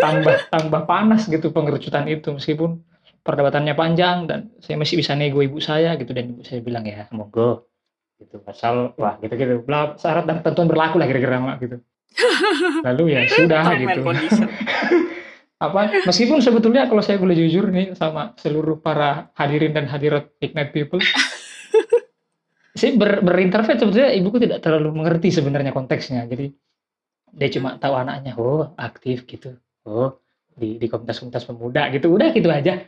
Tambah tambah panas gitu pengerucutan itu meskipun perdebatannya panjang dan saya masih bisa nego ibu saya gitu dan ibu saya bilang ya monggo. Gitu asal wah gitu gitu bla syarat dan ketentuan berlaku lah kira-kira mak gitu lalu ya sudah gitu. apa meskipun sebetulnya kalau saya boleh jujur nih sama seluruh para hadirin dan hadirat Ignite People saya ber, berinterface sebetulnya ibuku tidak terlalu mengerti sebenarnya konteksnya. Jadi dia cuma tahu anaknya oh aktif gitu. Oh di di komunitas-komunitas pemuda gitu. Udah gitu aja.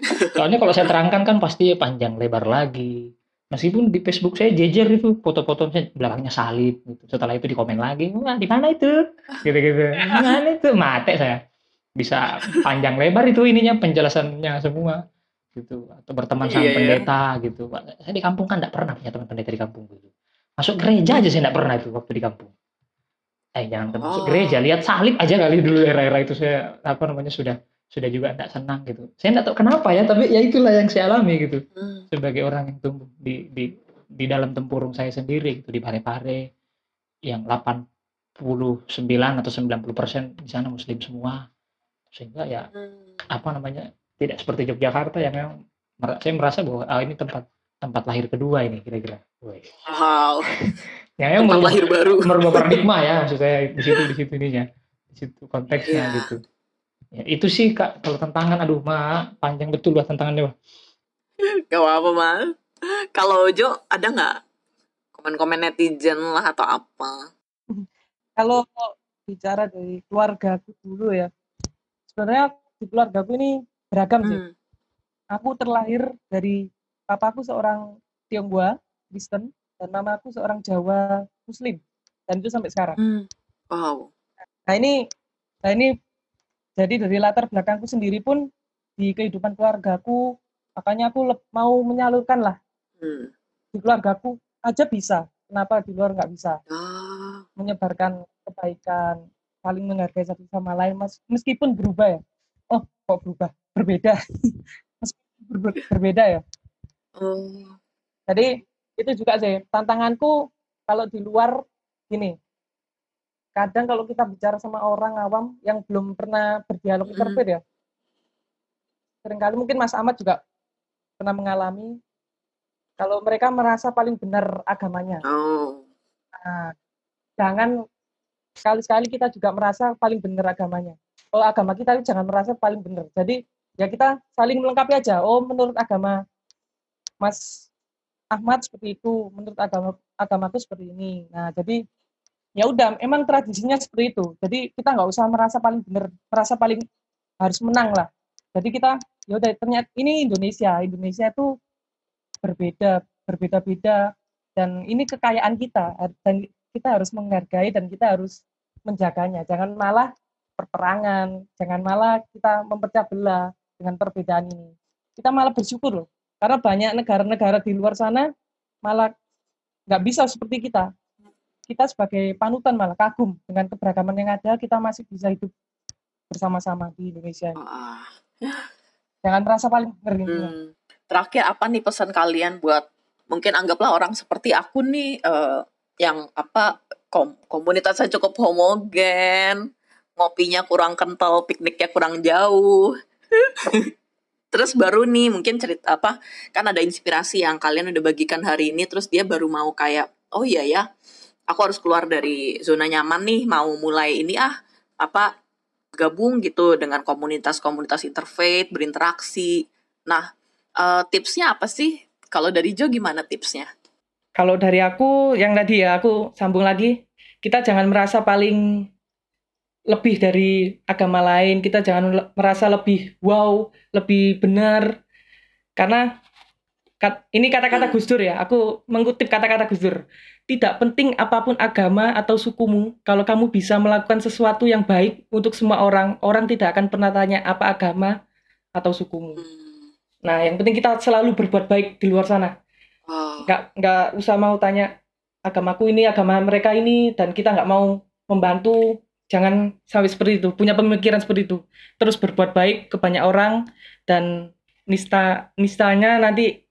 Soalnya kalau saya terangkan kan pasti panjang lebar lagi meskipun di Facebook saya jejer itu foto-fotonya belakangnya salib gitu setelah itu di komen lagi wah di mana itu? Gitu-gitu. Di mana itu? Mate saya. Bisa panjang lebar itu ininya penjelasannya semua gitu. Atau berteman sama Iya, iya. pendeta gitu. Saya di kampung kan tidak pernah punya teman pendeta di kampung gitu. Masuk gereja aja saya tidak pernah itu waktu di kampung. Eh jangan ke masuk Oh. gereja lihat salib aja kali dulu era-era itu saya apa namanya sudah sudah juga tidak senang gitu saya tidak tahu kenapa ya tapi ya itulah yang saya alami gitu Hmm. sebagai orang yang tumbuh di di di dalam tempurung saya sendiri gitu di Parepare yang 89 atau 90 persen di sana muslim semua sehingga ya Hmm. apa namanya tidak seperti Yogyakarta yang memang saya merasa bahwa ah, ini tempat tempat lahir kedua ini kira-kira. Wow. yang memang merubah, lahir baru. merubah paradigma ya maksud saya di situ di situ ininya di situ konteksnya Iya. gitu ya, itu sih kak kalau tantangan aduh mak panjang betul lah tantangannya Wah. Gak apa-apa, Mas. Kalau Jo, ada nggak komen-komen netizen lah atau apa? kalau bicara dari keluarga aku dulu ya sebenarnya di keluarga aku ini beragam sih Hmm. aku terlahir dari papaku seorang Tionghoa Kristen dan mamaku seorang Jawa Muslim dan itu sampai sekarang Hmm. Wow. nah ini nah ini jadi dari latar belakangku sendiri pun di kehidupan keluargaku makanya aku mau menyalurkan lah Hmm. di keluargaku aja bisa kenapa di luar nggak bisa Ah. menyebarkan kebaikan, saling menghargai satu sama lain, mas, meskipun berubah ya. Oh, kok berubah? Berbeda. meskipun ber- berbeda ya. Oh. Jadi itu juga sih tantanganku kalau di luar gini. Kadang kalau kita bicara sama orang awam yang belum pernah berdialog Mm. interfaith ya. Seringkali mungkin Mas Ahmad juga pernah mengalami kalau mereka merasa paling benar agamanya. Oh. Nah, jangan sekali-sekali kita juga merasa paling benar agamanya. Kalau agama kita jangan merasa paling benar. Jadi ya kita saling melengkapi aja. Oh, menurut agama Mas Ahmad seperti itu, menurut agama agamaku seperti ini. Nah, jadi ya udah, emang tradisinya seperti itu. Jadi kita nggak usah merasa paling benar, merasa paling harus menang lah. Jadi kita ya udah ternyata ini Indonesia. Indonesia itu berbeda berbeda-beda. Dan ini kekayaan kita. Dan kita harus menghargai dan kita harus menjaganya. Jangan malah perperangan. Jangan malah kita memecah belah dengan perbedaan ini. Kita malah bersyukur loh. Karena banyak negara-negara di luar sana malah nggak bisa seperti kita kita sebagai panutan malah kagum dengan keberagaman yang ada kita masih bisa hidup bersama-sama di Indonesia Wah. jangan merasa paling ngeri Hmm. Terakhir apa nih pesan kalian buat mungkin anggaplah orang seperti aku nih eh, yang apa kom komunitasnya cukup homogen, ngopinya kurang kental, pikniknya kurang jauh. terus baru nih mungkin cerita apa kan ada inspirasi yang kalian udah bagikan hari ini terus dia baru mau kayak oh iya ya aku harus keluar dari zona nyaman nih mau mulai ini ah apa gabung gitu dengan komunitas-komunitas interfaith berinteraksi. Nah eh, tipsnya apa sih? Kalau dari Jo gimana tipsnya? Kalau dari aku, yang tadi ya aku sambung lagi, kita jangan merasa paling lebih dari agama lain, kita jangan merasa lebih wow, lebih benar, karena kat- ini kata-kata Gus Dur ya, aku mengutip kata-kata Gus Dur. Tidak penting apa pun agama atau sukumu, kalau kamu bisa melakukan sesuatu yang baik untuk semua orang, orang tidak akan pernah tanya apa agama atau sukumu. Hmm. Nah, yang penting kita selalu berbuat baik di luar sana Wow. nggak nggak usah mau tanya agamaku ini agama mereka ini dan kita nggak mau membantu jangan sampai seperti itu punya pemikiran seperti itu terus berbuat baik ke banyak orang dan nista nistanya nanti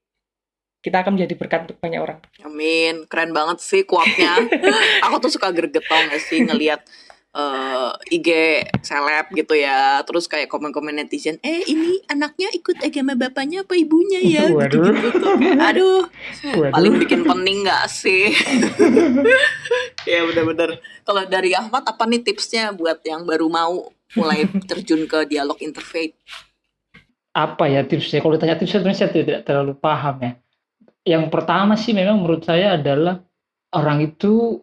kita akan menjadi berkat untuk banyak orang Amin, keren banget sih kuatnya. Aku tuh suka gregetong gak sih ngelihat eh, IG seleb gitu ya. Terus kayak komen-komen netizen, eh ini anaknya ikut agama bapaknya apa ibunya ya? Waduh. Gitu-gitu tuh. Kayak, Aduh, Waduh. paling bikin pening gak sih? ya bener-bener. Kalau dari Ahmad apa nih tipsnya buat yang baru mau mulai terjun ke dialog interfaith? apa ya tipsnya? Kalau ditanya tipsnya sebenarnya saya tidak terlalu paham ya. Yang pertama sih memang menurut saya adalah orang itu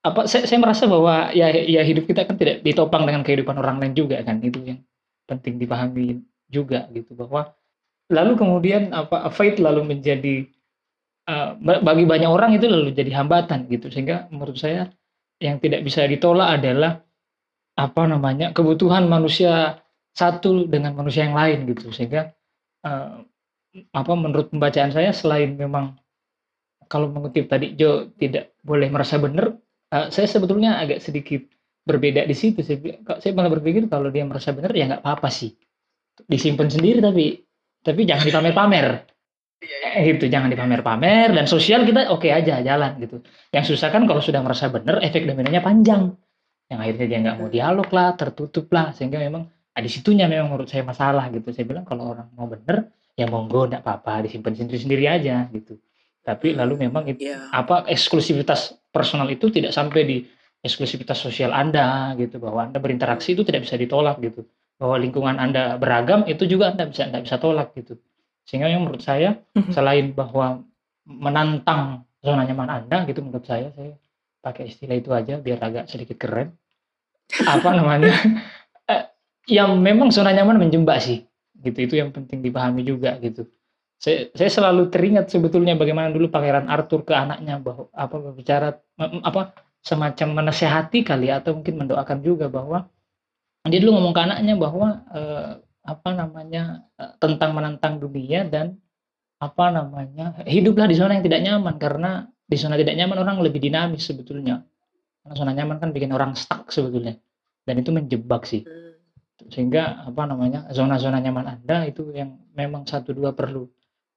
apa saya, saya merasa bahwa ya ya hidup kita kan tidak ditopang dengan kehidupan orang lain juga kan itu yang penting dipahami juga gitu bahwa lalu kemudian apa faith lalu menjadi ba- bagi banyak orang itu lalu jadi hambatan gitu sehingga menurut saya yang tidak bisa ditolak adalah apa namanya kebutuhan manusia satu dengan manusia yang lain gitu sehingga eh, apa menurut pembacaan saya selain memang kalau mengutip tadi Jo tidak boleh merasa benar eh, saya sebetulnya agak sedikit berbeda di situ saya, saya malah berpikir kalau dia merasa benar ya nggak apa-apa sih. Disimpan sendiri tapi tapi jangan dipamer-pamer. Eh, gitu jangan dipamer-pamer dan sosial kita oke aja jalan gitu. Yang susah kan kalau sudah merasa benar efek dominanya panjang. Yang akhirnya dia nggak mau dialog lah tertutup lah sehingga memang nah, di situnya memang menurut saya masalah gitu. Saya bilang kalau orang mau bener ya monggo nggak apa-apa disimpan sendiri-sendiri aja gitu. Tapi lalu memang itu Ya. apa eksklusivitas personal itu tidak sampai di eksklusivitas sosial Anda gitu. Bahwa Anda berinteraksi itu tidak bisa ditolak gitu. Bahwa lingkungan Anda beragam itu juga Anda bisa nggak bisa tolak gitu. Sehingga yang menurut saya selain bahwa menantang zona nyaman Anda gitu menurut saya saya pakai istilah itu aja biar agak sedikit keren. Apa namanya? Eh, yang memang zona nyaman menjebak sih gitu itu yang penting dipahami juga gitu. Saya saya selalu teringat sebetulnya bagaimana dulu Pangeran Arthur ke anaknya bahwa apa berbicara apa semacam menasehati kali ya, atau mungkin mendoakan juga bahwa dia dulu ngomong ke anaknya bahwa eh, apa namanya eh, tentang menantang dunia dan apa namanya hiduplah di zona yang tidak nyaman. Karena di zona tidak nyaman orang lebih dinamis sebetulnya. Karena zona nyaman kan bikin orang stuck sebetulnya. Dan itu menjebak sih. Hmm. Sehingga apa namanya zona-zona nyaman anda itu yang memang satu dua perlu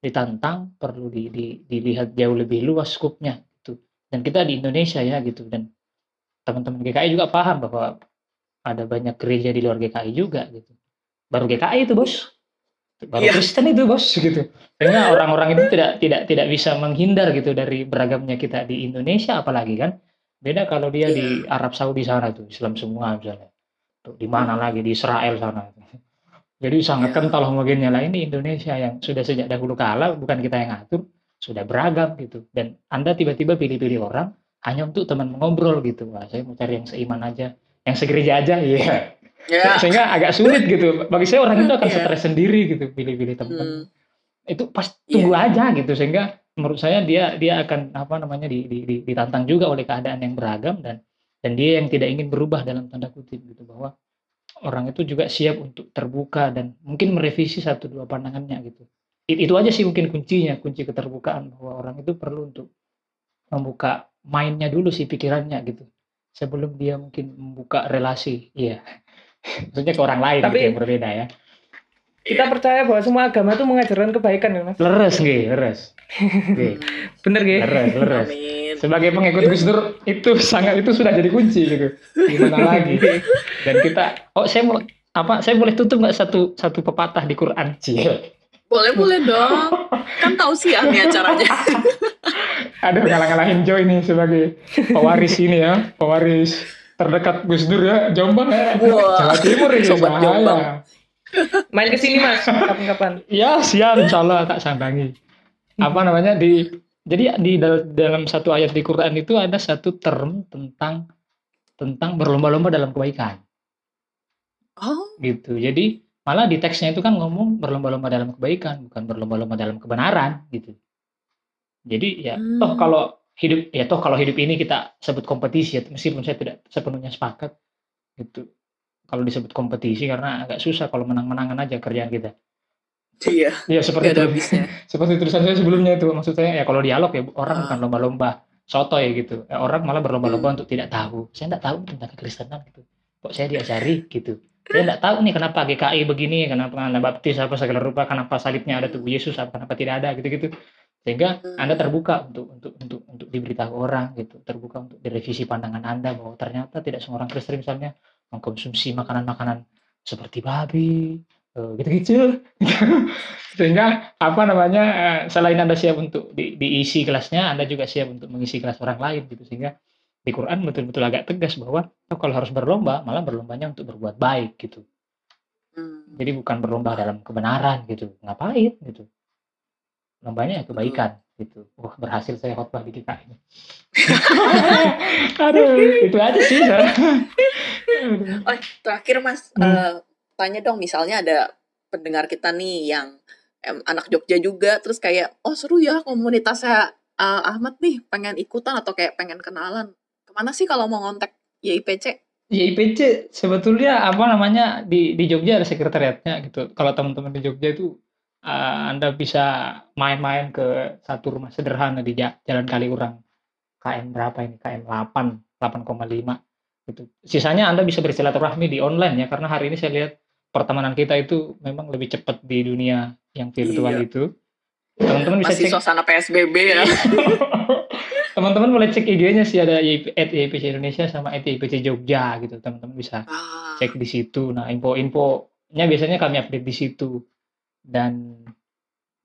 ditantang perlu di, di- dilihat jauh lebih luas skupnya gitu. Dan kita di Indonesia ya gitu. Dan teman-teman GKI juga paham bahwa ada banyak gereja di luar GKI juga gitu. Baru GKI itu bos. Baru Iya. Kristen itu bos gitu. Sehingga orang-orang itu tidak tidak tidak bisa menghindar gitu dari beragamnya kita di Indonesia. Apalagi kan beda kalau dia di Arab Saudi sana tuh Islam semua misalnya di mana lagi? Di Israel sana. Jadi sangat Iya. kental homogennya. Lah ini Indonesia yang sudah sejak dahulu kala bukan kita yang ngatur sudah beragam gitu. Dan anda tiba-tiba pilih-pilih orang hanya untuk teman mengobrol gitu. Wah saya mau cari yang seiman aja. Yang segereja aja iya. Ya. sehingga agak sulit gitu. Bagi saya orang itu akan Iya. stres sendiri gitu pilih-pilih teman. Hmm. itu pas tunggu aja gitu. Sehingga menurut saya dia dia akan apa namanya di, di- di- ditantang juga oleh keadaan yang beragam dan dan dia yang tidak ingin berubah dalam tanda kutip gitu bahwa orang itu juga siap untuk terbuka dan mungkin merevisi satu dua pandangannya gitu. It- itu aja sih mungkin kuncinya kunci keterbukaan bahwa orang itu perlu untuk membuka mainnya dulu sih pikirannya gitu. Sebelum dia mungkin membuka relasi iya. Maksudnya ke orang lain Tapi- gitu yang berbeda ya Kita percaya bahwa semua agama itu mengajarkan kebaikan ya mas. leres nggih leres Nggih, Bener gak? leres leres Amin. sebagai pengikut Gus Dur itu sangat itu sudah jadi kunci gitu gimana lagi dan kita oh saya mau apa saya boleh tutup nggak satu satu pepatah di Quran Cie. Boleh boleh dong. Kan tahu sih nih acaranya. Aduh ngalah-ngalahin Joy nih sebagai pewaris ini ya pewaris terdekat Gus Dur ya Jombang ya Wah, Jawa Timur ini Sobat. Jombang. Main ke sini mas, kapan-kapan. Ya siap insya Allah tak sambangi. Apa namanya di jadi di dal- dalam satu ayat di Quran itu ada satu term tentang tentang berlomba-lomba dalam kebaikan Oh, gitu. Jadi malah di teksnya itu kan ngomong berlomba-lomba dalam kebaikan bukan berlomba-lomba dalam kebenaran gitu. Jadi ya Hmm. toh kalau hidup ya toh kalau hidup ini kita sebut kompetisi ya meskipun saya tidak sepenuhnya sepakat gitu. Kalau disebut kompetisi karena agak susah kalau menang-menangan aja kerjaan kita. iya. Ya seperti itu. seperti tulisan saya sebelumnya itu maksud saya ya kalau dialog ya orang Ah. bukan lomba-lomba soto ya gitu Ya, orang malah berlomba-lomba Hmm. untuk tidak tahu saya tidak tahu tentang kekristenan gitu kok saya diajari gitu saya tidak tahu nih kenapa GKI begini kenapa anda baptis apa segala rupa kenapa salibnya ada tubuh Yesus apa kenapa tidak ada gitu-gitu sehingga Hmm. anda terbuka untuk untuk untuk untuk diberitahu orang gitu terbuka untuk direvisi pandangan anda bahwa ternyata tidak semua orang Kristen misalnya mengkonsumsi makanan-makanan seperti babi eh, gitu-gitu. Sehingga apa namanya eh, selain anda siap untuk di- diisi kelasnya anda juga siap untuk mengisi kelas orang lain gitu. Sehingga di Quran betul-betul agak tegas bahwa oh, kalau harus berlomba malah berlombanya untuk berbuat baik gitu. Hmm. jadi bukan berlomba dalam kebenaran gitu. Ngapain gitu? Lombanya ya kebaikan gitu. Wah berhasil saya khotbah di kita ini. Aduh itu aja sih Oh, terakhir Mas, Hmm. eh, tanya dong misalnya ada pendengar kita nih yang em, anak Jogja juga terus kayak oh seru ya komunitasnya eh, Ahmad nih pengen ikutan atau kayak pengen kenalan. Ke mana sih kalau mau ngontak YIPC? Ya IPC sebetulnya apa namanya di di Jogja ada sekretariatnya gitu. Kalau teman-teman di Jogja itu uh, Anda bisa main-main ke satu rumah sederhana di Ja- Jalan Kaliurang. KM berapa ini? KM 8, 8,5 gitu. Sisanya Anda bisa bersilaturahmi di online ya karena hari ini saya lihat pertemanan kita itu memang lebih cepat di dunia yang virtual Iya. itu. Teman-teman bisa Masih cek suasana PSBB ya. teman-teman boleh cek IG-nya sih ada at YIPC Indonesia sama at YIPC Jogja gitu. Teman-teman bisa Ah, cek di situ. Nah, info-infonya biasanya kami update di situ. Dan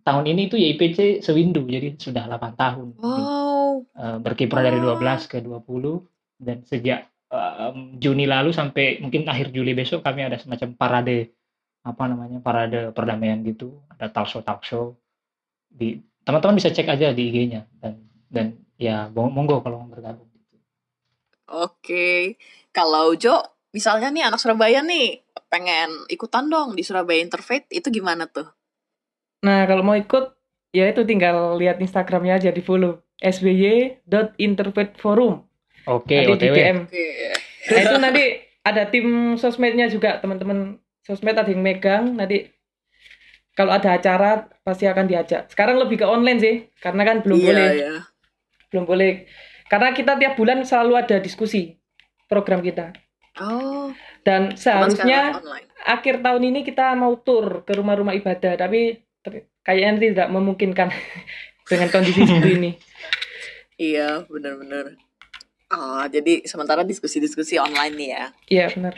tahun ini tuh YIPC sewindu, jadi sudah 8 tahun. wow. Eh, berkiprah dari Oh. 12 ke 20 dan sejak em, Juni lalu sampai mungkin akhir Juli besok kami ada semacam parade apa namanya parade perdamaian gitu ada talk show talk show di teman-teman bisa cek aja di IG-nya dan dan ya mo- monggo kalau mau bergabung Oke. Kalau Jo, misalnya nih anak Surabaya nih pengen ikutan dong di Surabaya Interfaith itu gimana tuh? Nah, kalau mau ikut, ya itu tinggal lihat Instagramnya aja di follow sby.interfaithforum. oke di OTW DM. Nah, itu nanti ada tim sosmednya juga, teman-teman sosmed ada yang megang. Nanti kalau ada acara pasti akan diajak. Sekarang lebih ke online sih, karena kan belum iya, boleh, iya. belum boleh. Karena kita tiap bulan selalu ada diskusi program kita. Oh, Dan seharusnya akhir tahun ini kita mau tur ke rumah-rumah ibadah, tapi kayaknya tidak memungkinkan dengan kondisi seperti ini. Iya, bener-bener. Ah, jadi sementara diskusi-diskusi online nih ya. Iya benar.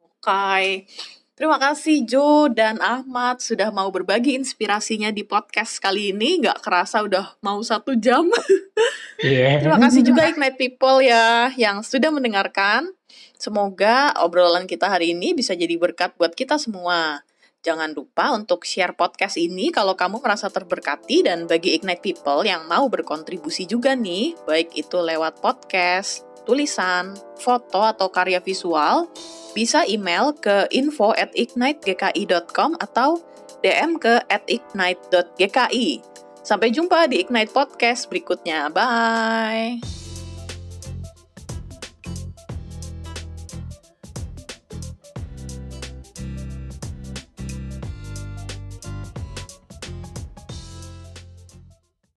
Oke. Terima kasih Jo dan Ahmad sudah mau berbagi inspirasinya di podcast kali ini. Nggak kerasa udah mau satu jam. Iya. Terima kasih juga Ignite People ya yang sudah mendengarkan. Semoga obrolan kita hari ini bisa jadi berkat buat kita semua. Jangan lupa untuk share podcast ini kalau kamu merasa terberkati dan bagi Ignite People yang mau berkontribusi juga nih, baik itu lewat podcast, tulisan, foto, atau karya visual, bisa email ke info at ignitegki.com atau DM ke at ignite.gki. Sampai jumpa di Ignite Podcast berikutnya. Bye!